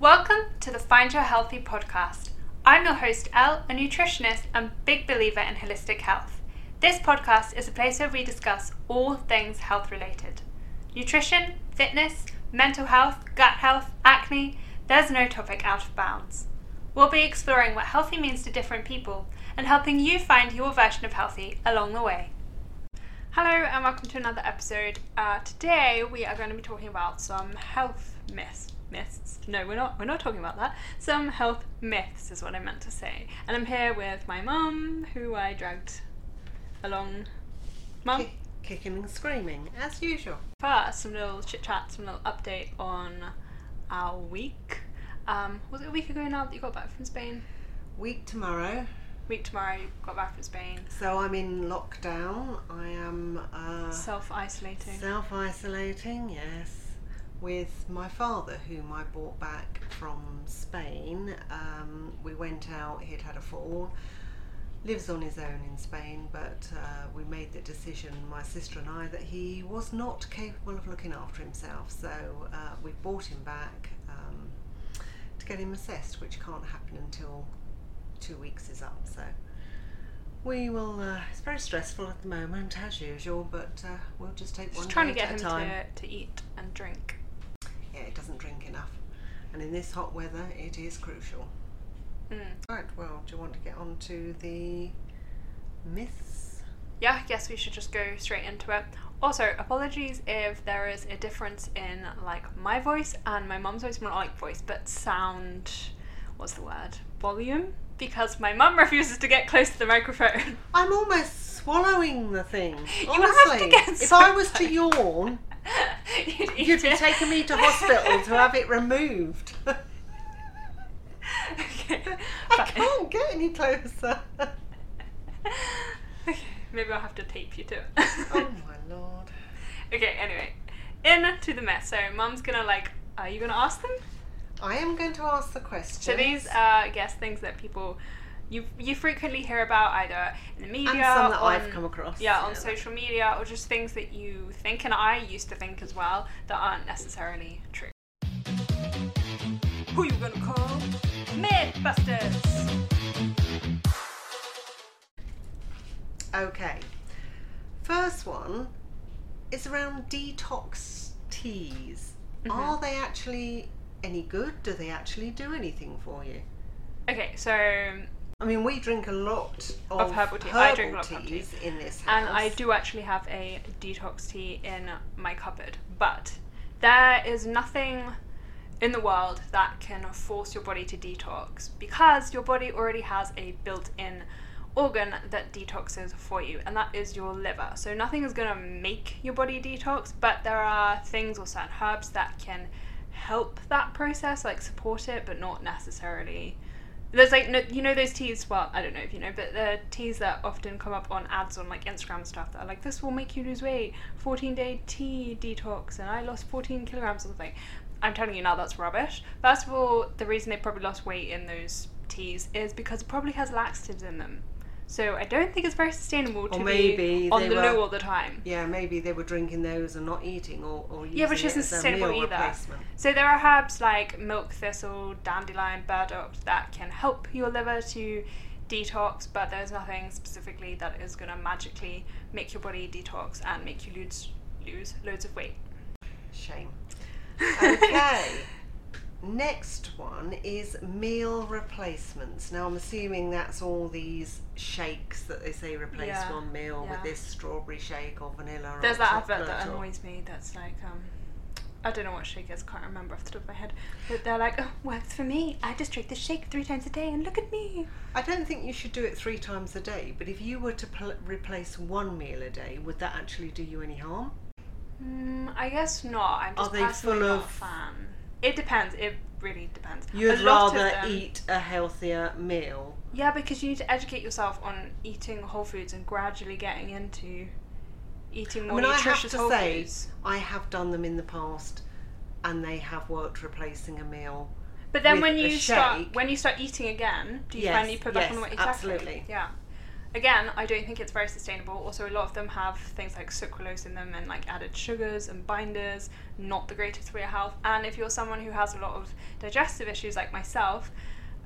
Welcome to the Find Your Healthy podcast. I'm your host, Elle, a nutritionist and big believer in holistic health. This podcast is a place where we discuss all things health related nutrition, fitness, mental health, gut health, acne. There's no topic out of bounds. We'll be exploring what healthy means to different people and helping you find your version of healthy along the way. Hello, and welcome to another episode. Uh, today, we are going to be talking about some health myths myths. No, we're not. We're not talking about that. Some health myths is what I meant to say. And I'm here with my mum, who I dragged along. Mum, Kick, kicking and screaming, as usual. first, some little chit chat, some little update on our week. Um, was it a week ago now that you got back from Spain? Week tomorrow, Week tomorrow, you got back from Spain. so I'm in lockdown. I am uh, Self isolating. self isolating, yes, with my father, whom I brought back from Spain. Um, we went out, he'd had a fall, lives on his own in Spain, but uh, we made the decision, my sister and I, that he was not capable of looking after himself. So uh, we brought him back um, to get him assessed, which can't happen until two weeks is up. So we will. Uh, it's very stressful at the moment, as usual, but uh, we'll just take one Just trying day to get at him a time. to, to eat and drink. Yeah, it doesn't drink enough, and in this hot weather, it is crucial. Mm. Right. Well, do you want to get on to the myths? yeah, I guess we should just go straight into it. Also, apologies if there is a difference in like my voice and my mum's voice, not like voice, but sound. What's the word? Volume. Because my mum refuses to get close to the microphone. I'm almost swallowing the thing. You Honestly, have to get if I was to yawn, You'd you'd be it. taking me to hospital to have it removed. okay. I fine. can't get any closer. okay, maybe I'll have to tape you to it. oh my lord. Okay, anyway. In to the mess. So, mum's gonna like, are you gonna ask them? I am going to ask the question. So these are, I guess, things that people you you frequently hear about either in the media, and some that on, I've come across. yeah, on social media, or just things that you think, and I used to think as well, that aren't necessarily true. Who you gonna call? Mythbusters. Okay. First one is around detox teas. Mhm. Are they actually any good? Do they actually do anything for you? Okay, so I mean, we drink a lot of, Of herbal tea. I drink a lot of herbal tea. in this house. And I do actually have a detox tea in my cupboard, but there is nothing in the world that can force your body to detox because your body already has a built in organ that detoxes for you, and that is your liver. So nothing is going to make your body detox, but there are things or certain herbs that can help that process, like support it, but not necessarily there's like you know those teas well i don't know if you know but the teas that often come up on ads on like instagram stuff that are like this will make you lose weight. 14 day tea detox and i lost 14 kilograms or something. I'm telling you now that's rubbish. First of all the reason they probably lost weight in those teas is because it probably has laxatives in them so i don't think it's very sustainable to be on the were- loo all the time Yeah, maybe they were drinking those and not eating, or, or using Yeah, which isn't sustainable either. So there are herbs like milk thistle, dandelion, burdock that can help your liver to detox, but there's nothing specifically that is going to magically make your body detox and make you lose lose loads of weight. Shame. Okay. Next one is meal replacements. Now I'm assuming that's all these shakes that they say replace Yeah, one meal yeah. with this strawberry shake or vanilla. There's or that advert that or- annoys me. That's like um. I don't know what shake is, can't remember off the top of my head. But they're like, oh, works for me. I just drink this shake three times a day and look at me. I don't think you should do it three times a day, but if you were to pl- replace one meal a day, would that actually do you any harm? Mm, I guess not. I'm Are just they personally full not of- a fan. It depends. It really depends. You'd A lot of rather them- eat a healthier meal. Yeah, because you need to educate yourself on eating whole foods and gradually getting into eating more I mean, I have nutritious to whole say, foods. I have done them in the past, and they have worked replacing a meal. But then when you start when you start eating again, do you Yes, finally put back on yes, the weight? Exactly. absolutely. Yeah. Again, I don't think it's very sustainable. Also, a lot of them have things like sucralose in them and like added sugars and binders, not the greatest for your health. And if you're someone who has a lot of digestive issues like myself,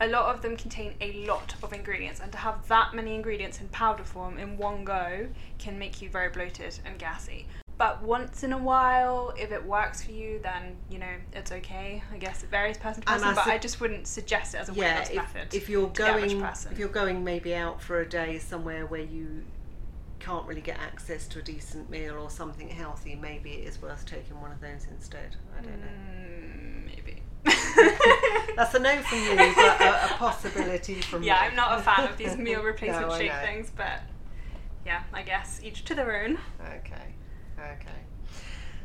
a lot of them contain a lot of ingredients, and to have that many ingredients in powder form in one go can make you very bloated and gassy. But once in a while, if it works for you, then you know it's okay. I guess it varies person to person, I but su- I just wouldn't suggest it as a weight loss if, method. if you're to the average going, if you're going maybe out for a day somewhere where you can't really get access to a decent meal or something healthy, maybe it is worth taking one of those instead. I don't know. Mm, maybe. That's a no from you, but a, a possibility from yeah, me. I'm not a fan of these meal replacement No, shake things, but yeah, I guess each to their own. Okay, okay.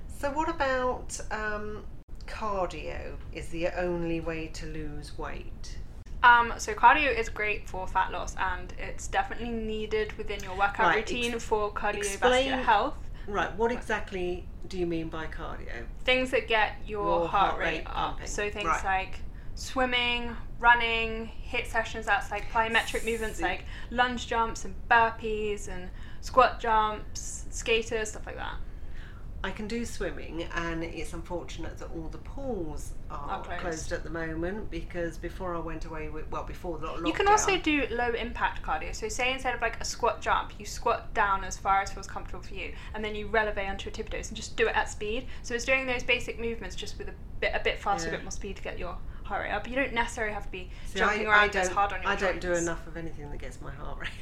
So, what about um, cardio? Is the only way to lose weight? Um, so cardio is great for fat loss, and it's definitely needed within your workout Right, routine ex- for cardiovascular explain- health. Right. What exactly do you mean by cardio? Things that get your, Your heart, heart rate, rate up. pumping. So things Right. like swimming, running, HIIT sessions. That's like plyometric movements like lunge jumps and burpees and squat jumps, skaters, stuff like that. I can do swimming, and it's unfortunate that all the pools are, Are closed. closed. at the moment because before I went away with well before the lockdown. You can also do low impact cardio. So, say instead of like a squat jump, you squat down as far as feels comfortable for you, and then you releve onto your tippy toes and just do it at speed. So, it's doing those basic movements just with a bit a bit faster, a Yeah. bit more speed to get your heart rate up. You don't necessarily have to be See, jumping I, around I as hard on your I don't do enough of anything that gets my heart rate.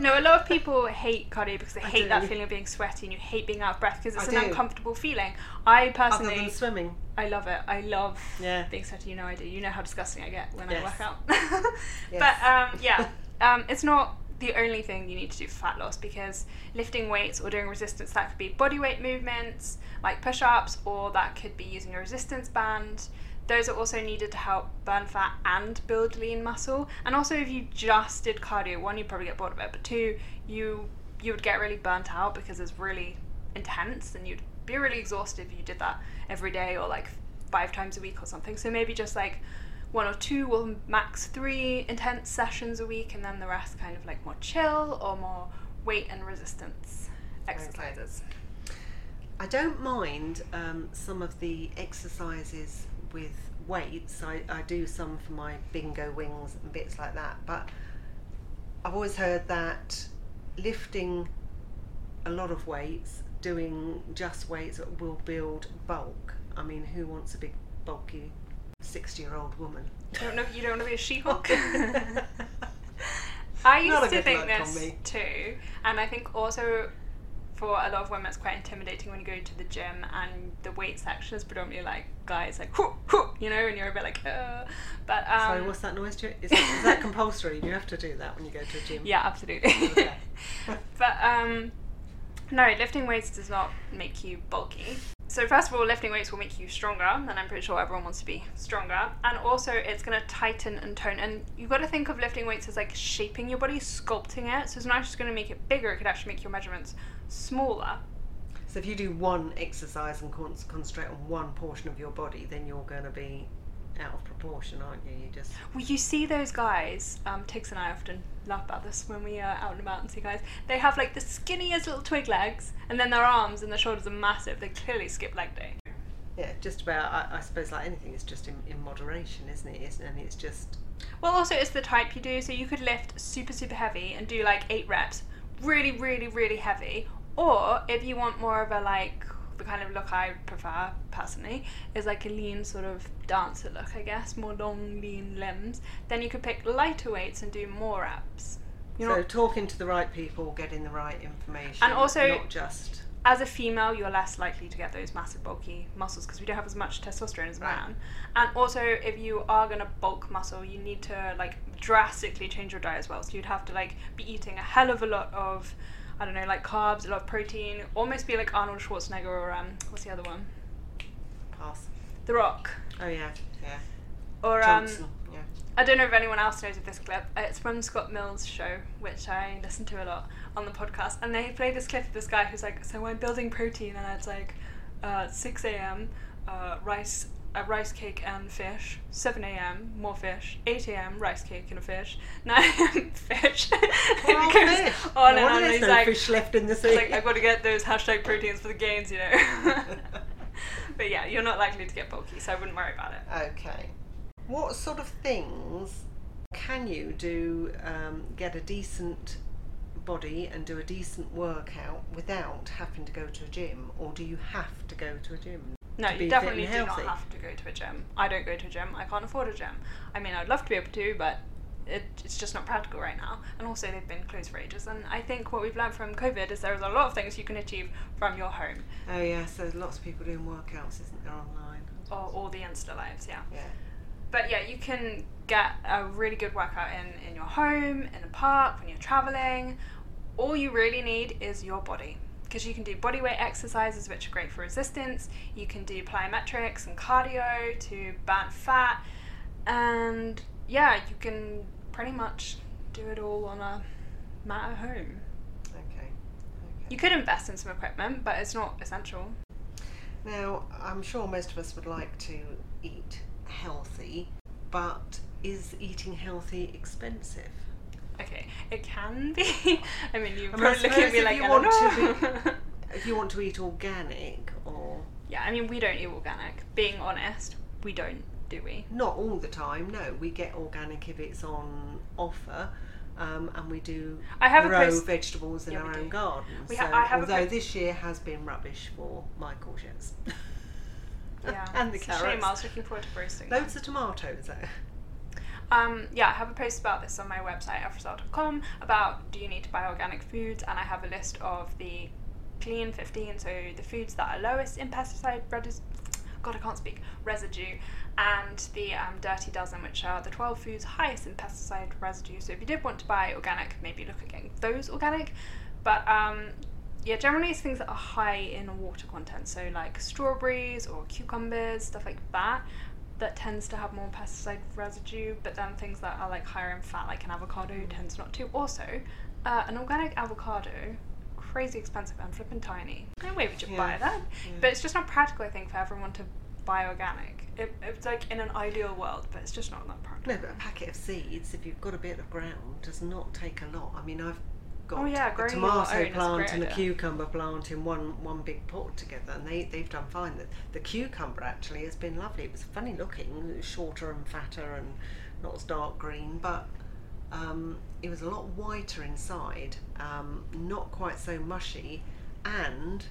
No, a lot of people hate cardio because they I hate that feeling of being sweaty and you hate being out of breath because it's I an do. uncomfortable feeling. I Other personally, than swimming. I love it. I love Yeah. being sweaty. You know I do. You know how disgusting I get when Yes. I work out. Yes. But um, yeah, um, it's not the only thing you need to do for fat loss because lifting weights or doing resistance that could be body weight movements like push-ups or that could be using a resistance band. Those are also needed to help burn fat and build lean muscle. And also, if you just did cardio, one, you'd probably get bored of it, but two, you you would get really burnt out because it's really intense and you'd be really exhausted if you did that every day or like five times a week or something. So maybe just like one or two or max three intense sessions a week, and then the rest kind of like more chill or more weight and resistance exercises. I don't mind um, some of the exercises with weights. I, I do some for my bingo wings and bits like that. But I've always heard that lifting a lot of weights, doing just weights will build bulk. I mean, who wants a big, bulky 60 year old woman? Don't know. You don't want to be a She-Hulk. I used to think this too, and I think also for a lot of women it's quite intimidating when you go to the gym and the weight section is predominantly like guys like whoo, whoo, you know, and you're a bit like uh. But um, Sorry, what's that noise? Do you- Is that, is that compulsory? Do you have to do that when you go to a gym? Yeah, absolutely. Okay. but um, no, lifting weights does not make you bulky. So first of all, lifting weights will make you stronger, and I'm pretty sure everyone wants to be stronger. And also, it's going to tighten and tone. And you've got to think of lifting weights as like shaping your body, sculpting it. So it's not just going to make it bigger; it could actually make your measurements smaller. So if you do one exercise and con- concentrate on one portion of your body, then you're going to be out of proportion, aren't you? You just Well, you see those guys. Um, Tiggs and I often laugh about this when we are out and about and see guys. They have like the skinniest little twig legs, and then their arms and their shoulders are massive. They clearly skip leg day. yeah, just about. I, I suppose like anything, it's just in, in moderation, isn't it? Isn't and it's just Well, also it's the type you do. So you could lift super super heavy and do like eight reps, really really really heavy. Or if you want more of a like the kind of look I prefer personally is like a lean sort of dancer look, I guess, more long lean limbs. Then you could pick lighter weights and do more reps. You're so not talking to the right people, getting the right information, And also- not just as a female, you're less likely to get those massive bulky muscles because we don't have as much testosterone as a Right. man. And also, if you are gonna bulk muscle, you need to like drastically change your diet as well. So you'd have to like be eating a hell of a lot of, I don't know, like carbs, a lot of protein, almost be like Arnold Schwarzenegger or um, what's the other one? pass. The Rock. Oh yeah, yeah. Or um, Johnson, yeah. I don't know if anyone else knows of this clip. Uh, It's from Scott Mills' show, which I listen to a lot on the podcast. And they play this clip of this guy who's like, So I'm building protein, and it's like uh, 6 a.m., uh, rice a rice cake and fish. 7 a.m. more fish. 8 a.m. rice cake and a fish. 9 a.m. fish. It goes fish. on No and on. there's He's no like, fish left in the sea. like I've got to get those hashtag proteins for the gains, you know. but yeah, you're not likely to get bulky, so I wouldn't worry about it. Okay. What sort of things can you do? Um, get a decent body and do a decent workout without having to go to a gym, or do you have to go to a gym? No, you definitely do not have to go to a gym. I don't go to a gym. I can't afford a gym. I mean, I'd love to be able to, but it, it's just not practical right now. And also, they've been closed for ages. And I think what we've learned from COVID is there's a lot of things you can achieve from your home Oh yes, there's lots of people doing workouts, isn't there, online? or, all the Insta lives, yeah. Yeah. But yeah, you can get a really good workout in, in your home, in a park, when you're traveling. All you really need is your body. Because you can do bodyweight exercises, which are great for resistance. You can do plyometrics and cardio to burn fat. And yeah, you can pretty much do it all on a mat at home. Okay. Okay. You could invest in some equipment, but it's not essential. Now, I'm sure most of us would like to eat healthy, but is eating healthy expensive? Okay, it can be. I mean, you're I mean, looking at me like, you I want don't to know. If you want to eat organic or Yeah, I mean, we don't eat organic. Being honest, we don't, do we? not all the time, no, we get organic if it's on offer. Um, and we do I have a grow post- vegetables in Yeah, our own do. garden. We so, I have although po- this year has been rubbish for my courgettes. Yeah. and the carrots. shame. I was looking forward to roasting them. Loads of tomatoes though. Um, yeah, I have a post about this on my website, afrosal.com, about do you need to buy organic foods, and I have a list of the clean 15, so the foods that are lowest in pesticide residue, God, I can't speak, residue, and the um, dirty dozen, which are the 12 foods highest in pesticide residue. So if you did want to buy organic, maybe look at getting those organic. But um, yeah, generally it's things that are high in water content, so like strawberries or cucumbers, stuff like that that tends to have more pesticide residue, but then things that are like higher in fat, like an avocado, tends not to. Also, uh, an organic avocado, crazy expensive and flipping tiny. No way would you buy that. yeah. But it's just not practical, I think, for everyone to buy organic. It, it's like in an ideal world, but it's just not that practical. No, but a packet of seeds, if you've got a bit of ground, does not take a lot. I mean, I've got Oh, yeah, a tomato own is a plant and a idea. cucumber plant in one one big pot together, and they they've done fine. The, the cucumber actually has been lovely. It was funny looking, was shorter and fatter and not as dark green, but. Um, it was a lot whiter inside, um, not quite so mushy, and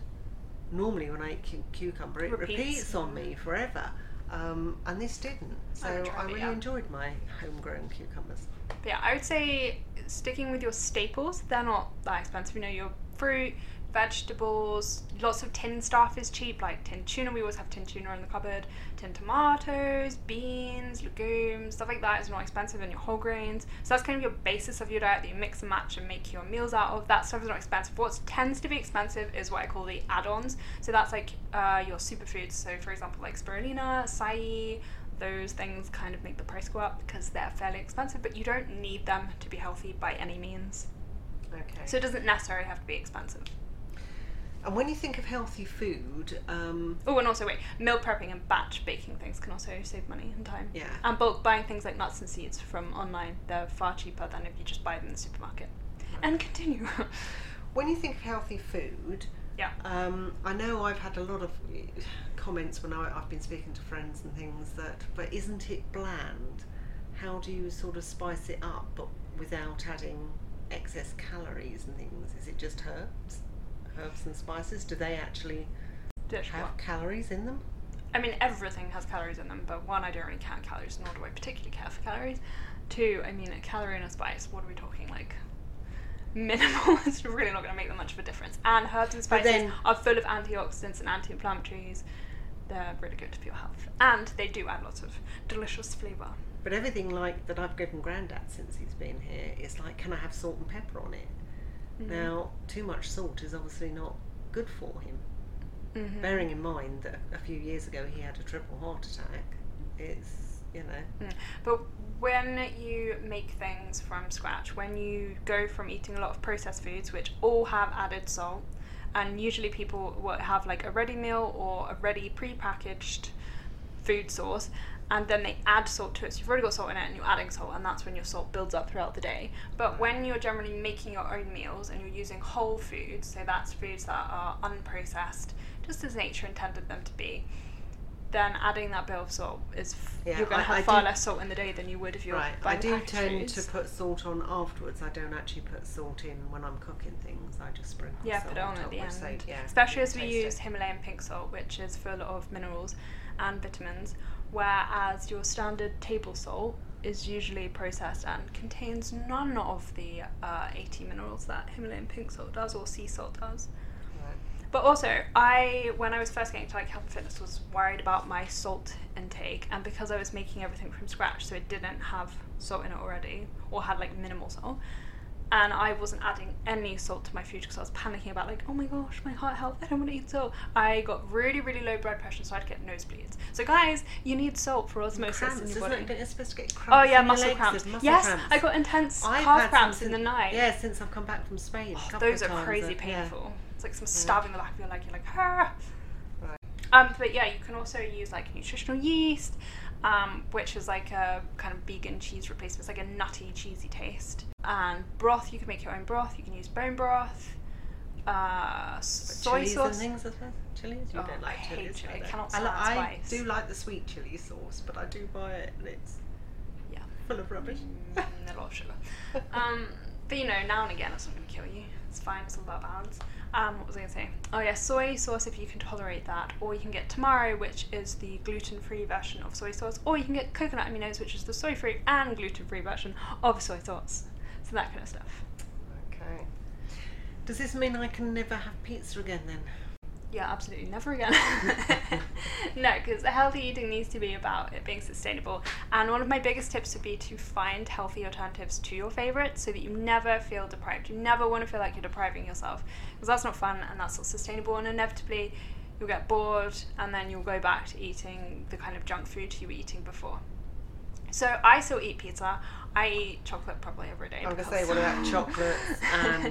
normally when I eat cu- cucumber, it Repeats. repeats, on me forever. Um, and this didn't, so I I, really enjoyed my homegrown cucumbers. But yeah, I would say sticking with your staples. They're not that expensive. You know, your fruit, vegetables, lots of tin stuff is cheap, like tin tuna. We always have tin tuna in the cupboard. Tin tomatoes, beans, legumes, stuff like that is not expensive, and your whole grains. So that's kind of your basis of your diet that you mix and match and make your meals out of. That stuff is not expensive. What tends to be expensive is what I call the add-ons. So that's like uh, your superfoods. So for example, like spirulina, acai, those things kind of make the price go up because they're fairly expensive, but you don't need them to be healthy by any means. Okay. So it doesn't necessarily have to be expensive. And when you think of healthy food, um, Oh, and also wait, meal prepping and batch baking things can also save money and time. yeah, And bulk buying things like nuts and seeds from online, they're far cheaper than if you just buy them in the supermarket. And continue. when you think of healthy food, yeah. um, I know I've had a lot of eh, comments when I, I've been speaking to friends and things that, but isn't it bland? How do you sort of spice it up, but without adding excess calories and things? Is it just herbs, herbs and spices? Do they actually Dish have what? calories in them? I mean, everything has calories in them, but one, I don't really count calories, nor do I particularly care for calories. Two, I mean, a calorie and a spice, what are we talking like? Minimal. it's really not going to make that much of a difference. And herbs and spices then- are full of antioxidants and anti inflammatories. They're really good for your health. And they do add lots of delicious flavour. But everything like that I've given Grandad since he's been here is like, can I have salt and pepper on it? Mm-hmm. Now, too much salt is obviously not good for him. Mhm. Bearing in mind that a few years ago he had a triple heart attack, it's, you know, Mm. But when you make things from scratch, when you go from eating a lot of processed foods, which all have added salt, and usually people will have like a ready meal or a ready pre-packaged food source and then they add salt to it. So you've already got salt in it and you're adding salt, and that's when your salt builds up throughout the day. But when you're generally making your own meals and you're using whole foods, so that's foods that are unprocessed, just as nature intended them to be, then adding that bit of salt is f- Yeah, you're going to have I far do- less salt in the day than you would if you're Right. I do tend to put salt on afterwards. I don't actually put salt in when I'm cooking things. I just sprinkle salt. Yeah, salt put it on at the end. say- yeah, Especially as we use it. Himalayan pink salt, which is full of minerals and vitamins, whereas your standard table salt is usually processed and contains none of the uh, 80 minerals that Himalayan pink salt does or sea salt does. Right. But also, I when I was first getting to like health and fitness was worried about my salt intake, and because I was making everything from scratch, so it didn't have salt in it already, or had like minimal salt, and I wasn't adding any salt to my food because I was panicking about like, oh my gosh, my heart health, I don't want to eat salt. I got really really low blood pressure, so I'd get nosebleeds. So guys, you need salt for osmosis Cramps, in your body. it? You're supposed to get cramps. Oh yeah, muscle legs, cramps. muscle yes, cramps. I got intense I've calf cramps some in the night. Yeah, since I've come back from Spain. Oh, those are crazy uh, yeah. painful. It's like some stabbing in the back of your leg. You're like, ah. Um, but yeah, you can also use like nutritional yeast, um, which is like a kind of vegan cheese replacement. It's like a nutty, cheesy taste. And broth, you can make your own broth. You can use bone broth, uh, soy chilies sauce. and things as well. Chilies? You Oh, don't like I hate chilies. chili. I cannot I, stand I spice. do like the sweet chili sauce, but I do buy it and it's Yeah. full of rubbish. Mm, a lot of sugar. Um, but you know, now and again, it's not going to kill you. It's fine. It's all about balance. Um, what was I going to say? Oh yeah, soy sauce if you can tolerate that, or you can get tamari, which is the gluten-free version of soy sauce, or you can get coconut aminos, which is the soy-free and gluten-free version of soy sauce. So that kind of stuff. Okay. Does this mean I can never have pizza again then? Yeah, absolutely. Never again. no, because healthy eating needs to be about it being sustainable. And one of my biggest tips would be to find healthy alternatives to your favorites so that you never feel deprived. You never want to feel like you're depriving yourself because that's not fun and that's not sustainable. And inevitably, you'll get bored and then you'll go back to eating the kind of junk food you were eating before. So I still eat pizza. I eat chocolate probably every day. I was going to because- say, what about chocolates and,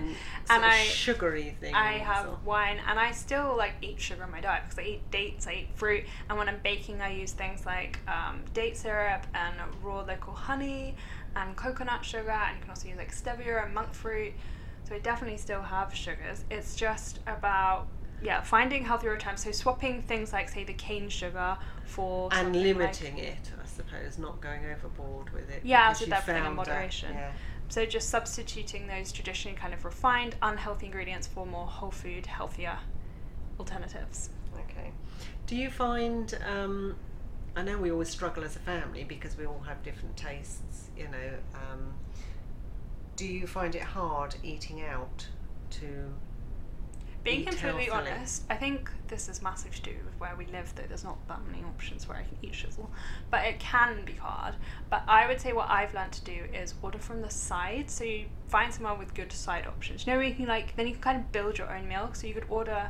And I- sugary things? I have or- wine and I still like eat sugar in my diet because I eat dates, I eat fruit, and when I'm baking, I use things like um, date syrup and raw local honey and coconut sugar, and you can also use like stevia and monk fruit. So I definitely still have sugars. It's just about yeah finding healthier alternatives. So swapping things like say the cane sugar for and something like- limiting it, suppose, not going overboard with it. Yeah, you everything in moderation. yeah. So just substituting those traditionally kind of refined, unhealthy ingredients for more whole food, healthier alternatives. Okay. Do you find? Um, I know we always struggle as a family because we all have different tastes. You know. Um, do you find it hard eating out to? Being completely honest, I think this is massive to do with where we live, though there's not that many options where I can eat shizzle. But it can be hard. But I would say what I've learned to do is order from the side. So you find somewhere with good side options. You know, where you can like, then you can kind of build your own meal. So you could order.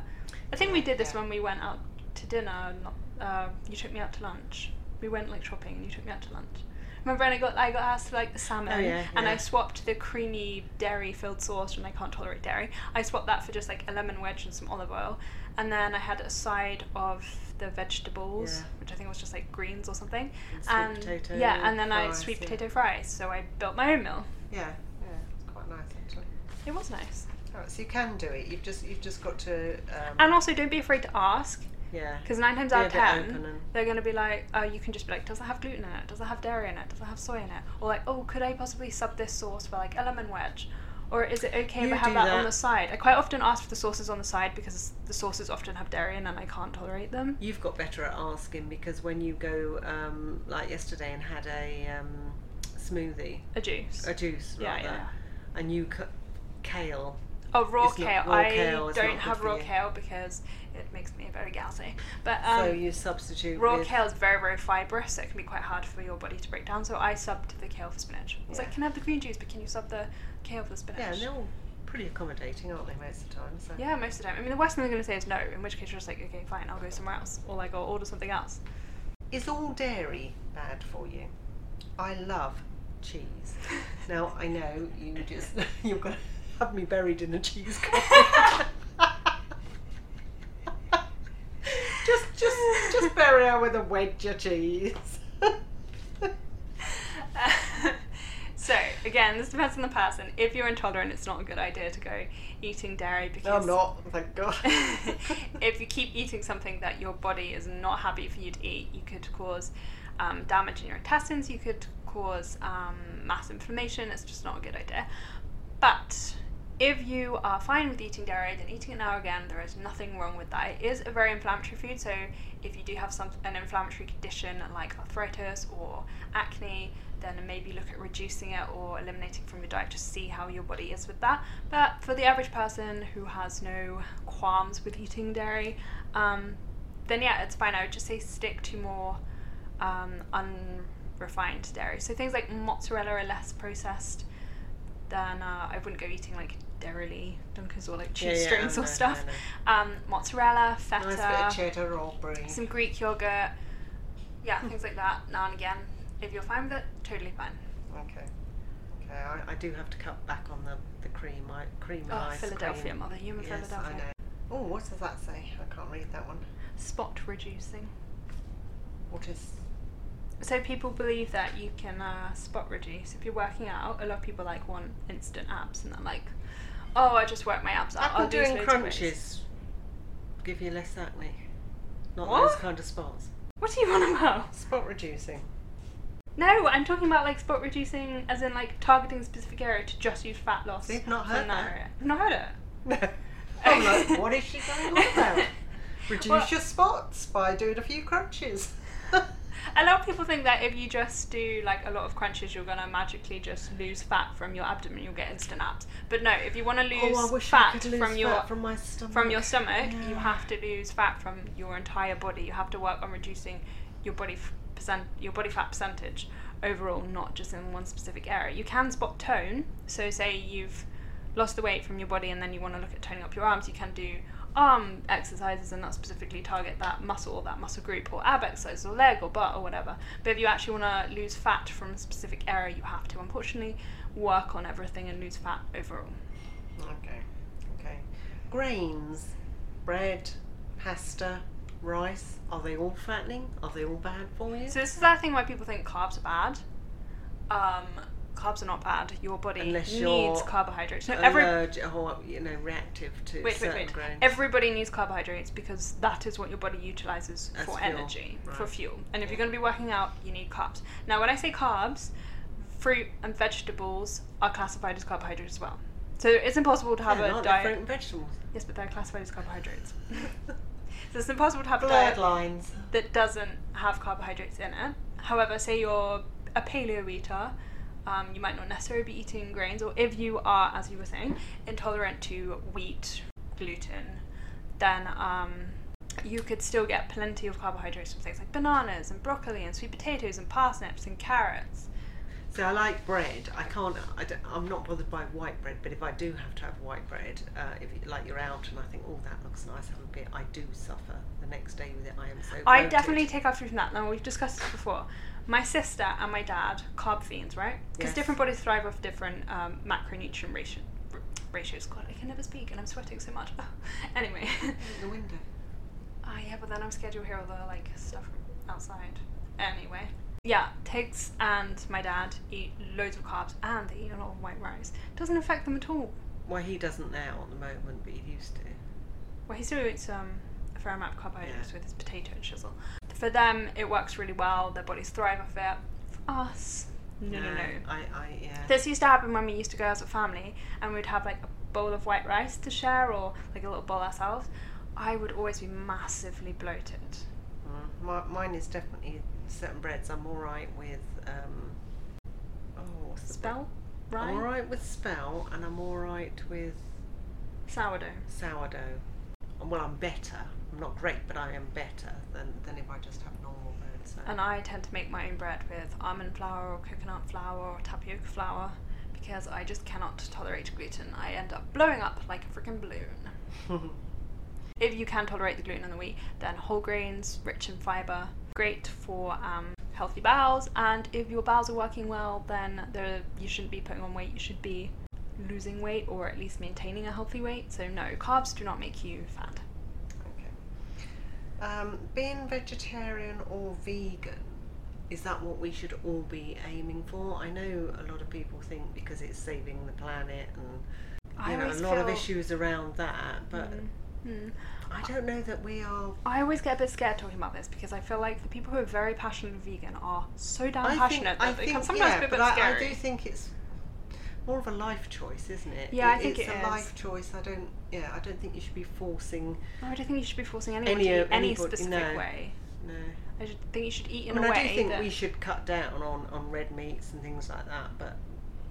I think we did this yeah. when we went out to dinner. Not, uh, you took me out to lunch. We went like shopping and you took me out to lunch. Remember, and I got I got asked for like the salmon, Oh, yeah, and I swapped the creamy dairy filled sauce, and I can't tolerate dairy. I swapped that for just like a lemon wedge and some olive oil, and then I had a side of the vegetables, Yeah. which I think was just like greens or something, And sweet potato yeah, and then I sweet potato fries. So I built my own meal. Yeah, yeah, it's quite nice actually. It was nice, All right, so you can do it. You've just you've just got to. Um, and also don't be afraid to ask. Yeah. Because nine times out of ten, and- they're going to be like, oh, you can just be like, does it have gluten in it? Does it have dairy in it? Does it have soy in it? Or like, oh, could I possibly sub this sauce for like a lemon wedge? Or is it okay if I have do that, on the side? I quite often ask for the sauces on the side because the sauces often have dairy in and I can't tolerate them. You've got better at asking because when you go um, like yesterday and had a um, smoothie, A juice. a juice Yeah, rather, yeah, yeah. and you cut kale. Oh, raw It's kale. raw I kale don't have raw kale because it makes me very gassy. But um, so you substitute raw kale is very, very fibrous. So it can be quite hard for your body to break down. So I subbed the kale for spinach. I was Yeah. like, can I have the green juice, but can you sub the kale for the spinach? Yeah, and they're all pretty accommodating, aren't they, most of the time? So. Yeah, most of the time. I mean, the worst thing they're going to say is no, in which case you're just like, okay, fine, I'll go somewhere else. Or like, I'll order something else. Is all dairy bad for you? I love cheese. now I know you just you've gonna have me buried in a cheese cloth. just just just superior with a wedge of cheese. so again, this depends on the person. If you're intolerant, it's not a good idea to go eating dairy because no, I'm not. Thank God. if you keep eating something that your body is not happy for you to eat, you could cause um, damage in your intestines. You could cause um, mass inflammation. It's just not a good idea. But if you are fine with eating dairy, then eating it now again, there is nothing wrong with that. It is a very inflammatory food, so if you do have some an inflammatory condition like arthritis or acne, then maybe look at reducing it or eliminating from your diet to see how your body is with that. But for the average person who has no qualms with eating dairy, um, then yeah, it's fine. I would just say stick to more um, unrefined dairy. So things like mozzarella are less processed. Then uh, I wouldn't go eating like dairy dunkers or like cheese Yeah, yeah, strings I or know, stuff. Um, mozzarella, feta, nice bit of cheddar or brie. some Greek yogurt, yeah, things like that. Now and again, if you're fine with it, totally fine. Okay. Okay, I, I do have to cut back on the, the cream. I, cream Oh, ice Philadelphia, cream. mother, and yes, Philadelphia. I know. Oh, what does that say? I can't read that one. Spot reducing. What is? So people believe that you can uh, spot reduce if you're working out. A lot of people like want instant abs, and they're like, "Oh, I just work my abs out. How I'll can do doing loads of weights." crunches give you less acne? Not What? those kind of spots. What are you on about? Spot reducing. No, I'm talking about like spot reducing, as in like targeting a specific area to just use fat loss. You've not heard that? area. I've not heard it. No. I'm like, what is she going on about? Reduce Well- your spots by doing a few crunches. A lot of people think that if you just do like a lot of crunches, you're gonna magically just lose fat from your abdomen. You'll get instant abs. But no, if you want to lose oh, I wish fat lose from your fat from my stomach. from your stomach, you have to lose fat from your entire body. You have to work on reducing your body f- percent your body fat percentage overall, not just in one specific area. You can spot tone. So say you've lost the weight from your body and then you want to look at toning up your arms, you can do arm exercises and not specifically target that muscle or that muscle group or ab exercises or leg or butt or whatever. But if you actually want to lose fat from a specific area, you have to unfortunately work on everything and lose fat overall. Okay. Okay. Grains, bread, pasta, rice. Are they all fattening? Are they all bad for you? So this is that thing why people think carbs are bad. Um, carbs are not bad. Your body Unless needs carbohydrates. No, every Allergic or you know reactive to wait, wait, certain wait. grains. Everybody needs carbohydrates because that is what your body utilizes As for fuel, energy, for fuel. And if Yeah. you're going to be working out, you need carbs. Now, when I say carbs, fruit and vegetables are classified as carbohydrates as well. So it's impossible to have yeah, a diet. fruit and vegetables. Yes, but they're classified as carbohydrates. so it's impossible to have a diet lines. that doesn't have carbohydrates in it. However, say you're a paleo eater, um, you might not necessarily be eating grains, or if you are, as you were saying, intolerant to wheat, gluten, then um, you could still get plenty of carbohydrates from things like bananas and broccoli and sweet potatoes and parsnips and carrots. See, I like bread. I can't. I I'm not bothered by white bread, but if I do have to have white bread, uh, if you, like you're out and I think, oh, that looks nice, have a bit. I do suffer the next day with it. I am so. I bloated. definitely take after from that. Now we've discussed this before. My sister and my dad, carb fiends, right? Because Yes. different bodies thrive off different um, macronutrient ratio, r- ratios. God, I can never speak, and I'm sweating so much. anyway, the window. ah yeah, but then I'm scared you'll hear all the like stuff outside. Anyway, yeah, Tiggs and my dad eat loads of carbs, and they eat a lot of white rice. Doesn't affect them at all. Well, he doesn't now at the moment, but he used to. Well, he still eats um, fair amount of carbohydrates Yeah. with his potato and chisel. For them, it works really well. Their bodies thrive off it. For us, no, no, no. I, I, yeah. This used to happen when we used to go as a family, and we'd have like a bowl of white rice to share, or like a little bowl ourselves. I would always be massively bloated. Mm, my, mine is definitely certain breads. I'm all right with. Um, oh, what's Spelt, bread? right? I'm all right with spelt, and I'm all right with Sourdough. sourdough. Well, I'm better. I'm not great, but I am better than, than if I just have normal bread. So. And I tend to make my own bread with almond flour or coconut flour or tapioca flour because I just cannot tolerate gluten. I end up blowing up like a freaking balloon. If you can tolerate the gluten and the wheat, then whole grains, rich in fiber, great for um, healthy bowels. And if your bowels are working well, then there, you shouldn't be putting on weight. You should be losing weight or at least maintaining a healthy weight. So no, carbs do not make you fat. Um, being vegetarian or vegan, is that what we should all be aiming for? I know a lot of people think because it's saving the planet and I you know, a lot of issues around that, but Mm. I don't know that we are. I always get a bit scared talking about this because I feel like the people who are very passionate vegan are so damn I think, passionate I that it think, can sometimes yeah, be a bit but I, I scary. do think it's more of a life choice, isn't it? Yeah, I think it's it a is. life choice. I don't. Yeah, I don't think you should be forcing. No, I don't think you should be forcing anyone Any- to eat any specific no. way. No. I think you should eat I in mean, a I way I do think that. we should cut down on, on red meats and things like that, but.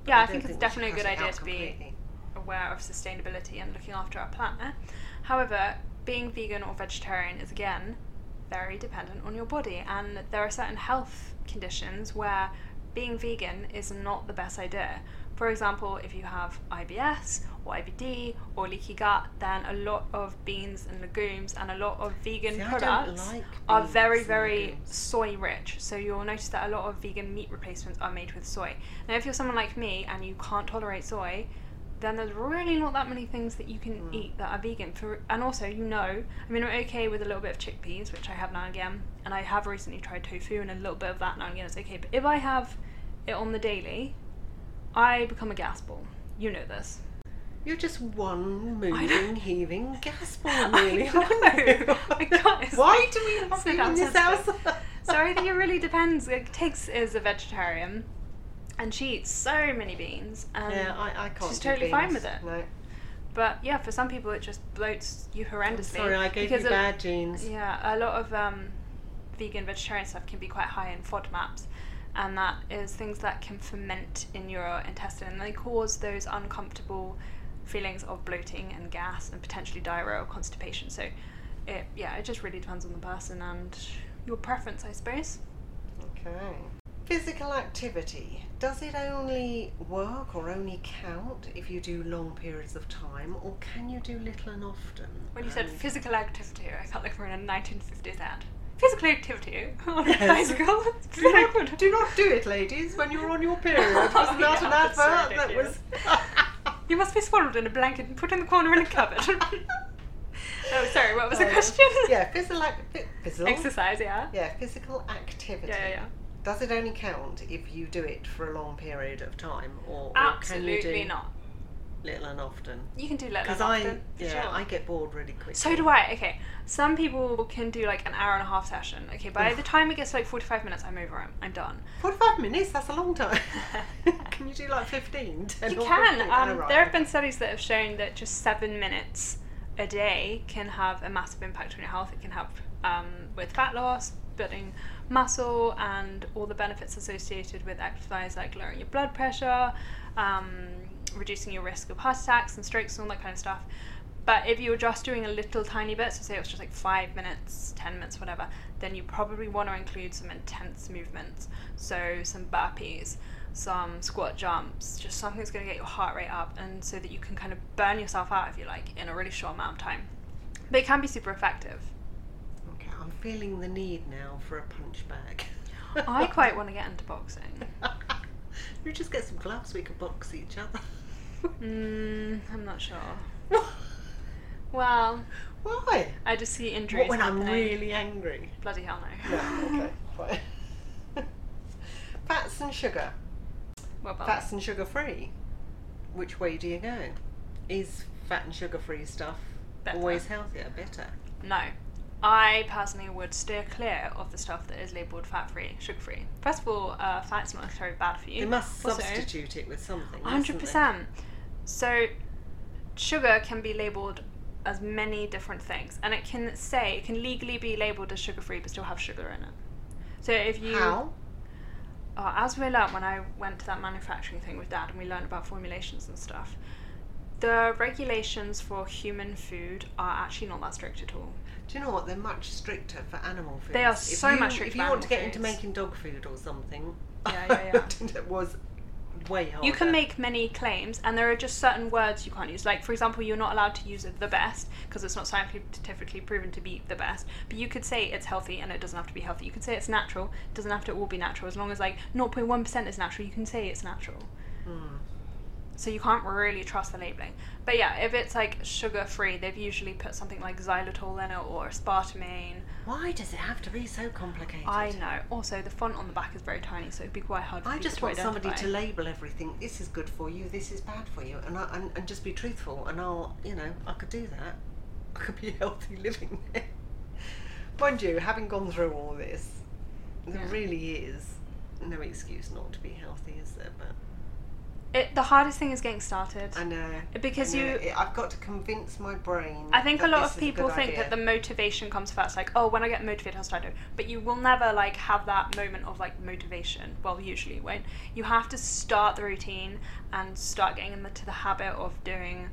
but Yeah, I don't think it's should definitely a good idea to be- aware of sustainability and looking after our planet. However, being vegan or vegetarian is again very dependent on your body, and there are certain health conditions where being vegan is not the best idea. For example, if you have IBS or IBD or leaky gut, then a lot of beans and legumes and a lot of vegan See, products like are very, very soy rich. So you'll notice that a lot of vegan meat replacements are made with soy. Now, if you're someone like me and you can't tolerate soy, then there's really not that many things that you can Mm. eat that are vegan. For and also, you know, I mean, I'm okay with a little bit of chickpeas, which I have now and again, and I have recently tried tofu, and a little bit of that now and again is okay. But if I have it on the daily, I become a gas ball. You know this. You're just one moving, heaving gas ball, I really. know. I can't- it's Why like- do we have so you damn in this house? sensitive. So it really depends. Like, Tiggs is a vegetarian, and she eats so many beans. And yeah, I, I can't. she's totally fine with it. No. But yeah, for some people it just bloats you horrendously. Sorry, I gave because you of- bad genes. Yeah, a lot of um, vegan vegetarian stuff can be quite high in FODMAPs, and that is things that can ferment in your intestine, and they cause those uncomfortable feelings of bloating and gas and potentially diarrhea or constipation. So, it yeah, it just really depends on the person and your preference, I suppose. Okay. Physical activity. Does it only work or only count if you do long periods of time, or can you do little and often? When you said physical activity, I felt like we're in a 1950s ad. Physical activity on a Yes. bicycle. Do not, do not do it, ladies, when you're on your period. Wasn't that Yeah, an advert that was? You must be swaddled in a blanket and put in the corner in a cupboard. oh, sorry, what was the Uh, question? Yeah, physical, ac- phy- physical. Exercise, yeah. Yeah, physical activity. Yeah, yeah, yeah. Does it only count if you do it for a long period of time, or, or can you Absolutely do not. little and often? You can do little Because and I, often, yeah, sure. I get bored really quickly. So do I. Okay, some people can do like an hour and a half session. Okay, by Oof. the time it gets to like forty-five minutes, I'm over. I'm, I'm done. Forty-five minutes. That's a long time. can you do like 15? 10 You can. Um, right, there have been studies that have shown that just seven minutes a day can have a massive impact on your health. It can help um, with fat loss, building muscle, and all the benefits associated with exercise, like lowering your blood pressure, um, reducing your risk of heart attacks and strokes, and all that kind of stuff. But if you're just doing a little tiny bit, so say it was just like five minutes, ten minutes, whatever, then you probably want to include some intense movements. So some burpees, some squat jumps, just something that's going to get your heart rate up, and so that you can kind of burn yourself out, if you like, in a really short amount of time. But it can be super effective. I'm feeling the need now for a punch bag. I quite want to get into boxing. you just get some gloves. We could box each other. Mm, I'm not sure. Well, Why? I just see injuries. What, when I'm really angry? bloody hell no. No. Okay. Fine. Fats and sugar. What about Fats and sugar free. Which way do you go? Is fat and sugar free stuff Better. always healthier? Better. No. I personally would steer clear of the stuff that is labelled fat free, sugar free. First of all, uh, fat's not necessarily bad for you. They must Also, substitute it with something. 100%. So, sugar can be labelled as many different things, and it can say it can legally be labelled as sugar free, but still have sugar in it. So if you, How? Uh, as we learned when I went to that manufacturing thing with Dad, and we learned about formulations and stuff. The regulations for human food are actually not that strict at all. Do you know what? They're much stricter for animal food. They are if so you, much stricter If you want to get into making dog food or something, Yeah, yeah, yeah. it was way harder. You can make many claims, and there are just certain words you can't use. Like, for example, you're not allowed to use the best because it's not scientifically proven to be the best. But you could say it's healthy, and it doesn't have to be healthy. You could say it's natural. It doesn't have to all be natural. As long as like 0.1% is natural, you can say it's natural. Hmm. So you can't really trust the labeling. But yeah, if it's like sugar free, they've usually put something like xylitol in it or aspartame. Why does it have to be so complicated? I know. Also, the font on the back is very tiny, so it'd be quite hard. For I just to want somebody to label everything. This is good for you. This is bad for you, and I, and, and just be truthful. And I'll, you know, I could do that. I could be healthy living there. Mind you, having gone through all this, there Yeah. really is no excuse not to be healthy, is there? But It, the hardest thing is getting started. I know Because I know. you- I've got to convince my brain. I think a lot of people think idea. that the motivation comes first, like, oh, when I get motivated, I'll start doing. But you will never like have that moment of like motivation. Well, usually you won't. You have to start the routine and start getting into the habit of doing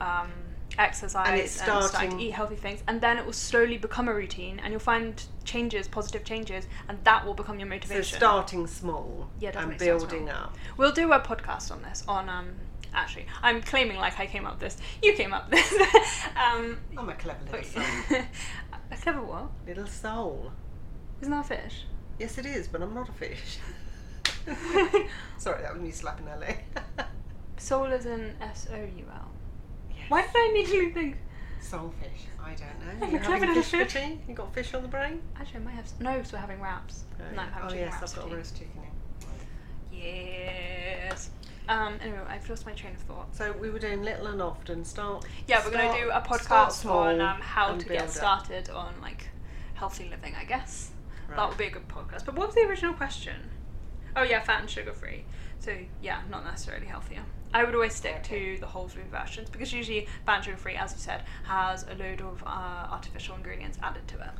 um, exercise And it's start to starting- eat healthy things, and then it will slowly become a routine, and you'll find changes, positive changes, and that will become your motivation. so starting small Yeah, and building up. We'll do a podcast on this. On um, actually, I'm claiming like I came up with this. You came up with this. um, I'm a clever little soul. a clever what? little soul. Isn't that a fish? Yes, it is, but I'm not a fish. Sorry, that was me slapping her leg. Soul is an S O U L. Yes. Why did I immediately think? Soulfish. I don't know. I'm You a clever having little fish for tea? You got fish on the brain? Actually, I might have. No, because we're having wraps. And I'm having oh chicken yes, wraps I've got tea. a roast chicken in. Yes. Um. Anyway, I've lost my train of thought. So we were doing little and often. Start. Yeah, we're gonna start- do a start podcast small on um, how and to build get up. started on like healthy living. I guess that would be a good podcast. But what was the original question? Oh yeah, fat and sugar free. So yeah, not necessarily healthier. I would always stick Okay. to the whole food versions because usually banjo and free, as you said, has a load of uh, artificial ingredients added to it.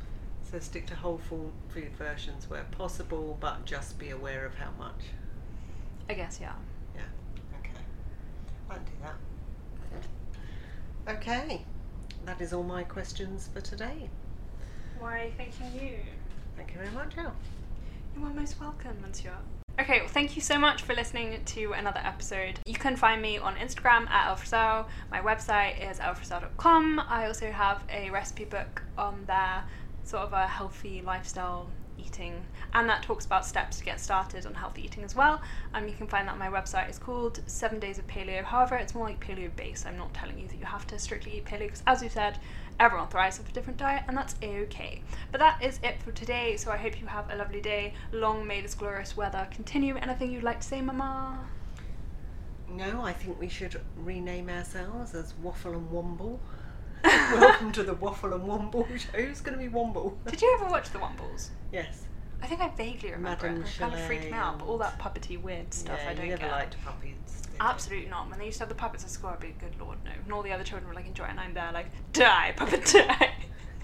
So stick to whole food versions where possible, but just be aware of how much. I guess yeah. Yeah. Okay. I can do that. Okay. That is all my questions for today. Why, thanking you. Thank you very much, Al. You are most welcome, Monsieur. Okay, well, thank you so much for listening to another episode. You can find me on Instagram at elfrisel. My website is elfrisel.com. I also have a recipe book on there, sort of a healthy lifestyle eating, and that talks about steps to get started on healthy eating as well. Um, you can find that on my website. It's called Seven Days of Paleo. However, it's more like paleo based. I'm not telling you that you have to strictly eat paleo because, as you said, everyone thrives off a different diet, and that's a okay. But that is it for today. So I hope you have a lovely day. Long may this glorious weather continue. Anything you'd like to say, Mama? No, I think we should rename ourselves as Waffle and Womble. Welcome to the Waffle and Womble show. Who's going to be Womble? Did you ever watch The Wombles? Yes. I think I vaguely remember Madame it. It kind of freaked me out, but all that puppety weird stuff yeah, I don't you never get. liked puppets. Absolutely not. When they used to have the puppets at school, I'd be good lord no. And all the other children were like enjoying, and I'm there like die puppet die.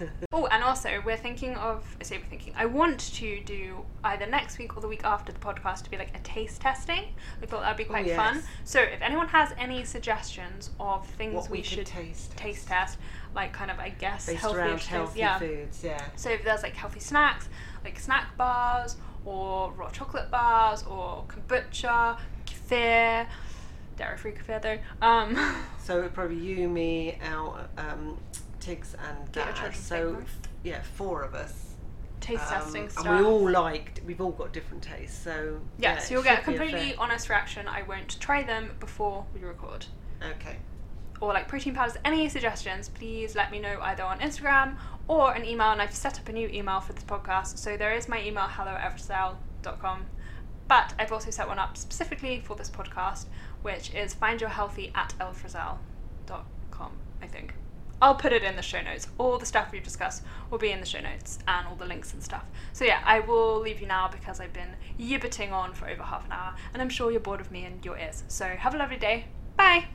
oh, and also we're thinking of. I say we're thinking. I want to do either next week or the week after the podcast to be like a taste testing. I thought that'd be quite yes. fun. So if anyone has any suggestions of things What we, we should taste taste test, like kind of I guess Based healthy around healthy yeah. foods, yeah. So if there's like healthy snacks, like snack bars or raw chocolate bars or kombucha, kefir, dairy-free kefir though. Um, So it'd probably you, me, our um, Tiggs and Get Dad. So f- yeah, four of us. taste Um, testing stuff. And we all liked. We've all got different tastes. So yeah, yeah, so you'll get a completely fair- honest reaction. I won't try them before we record. Okay. Or like protein powders, any suggestions, please let me know either on Instagram or an email. And I've set up a new email for this podcast. So there is my email, hello at But I've also set one up specifically for this podcast, which is findyourhealthy at elfrazel.com, I think. I'll put it in the show notes. All the stuff we've discussed will be in the show notes and all the links and stuff. So yeah, I will leave you now because I've been yibbiting on for over half an hour and I'm sure you're bored of me and your ears. So have a lovely day. Bye!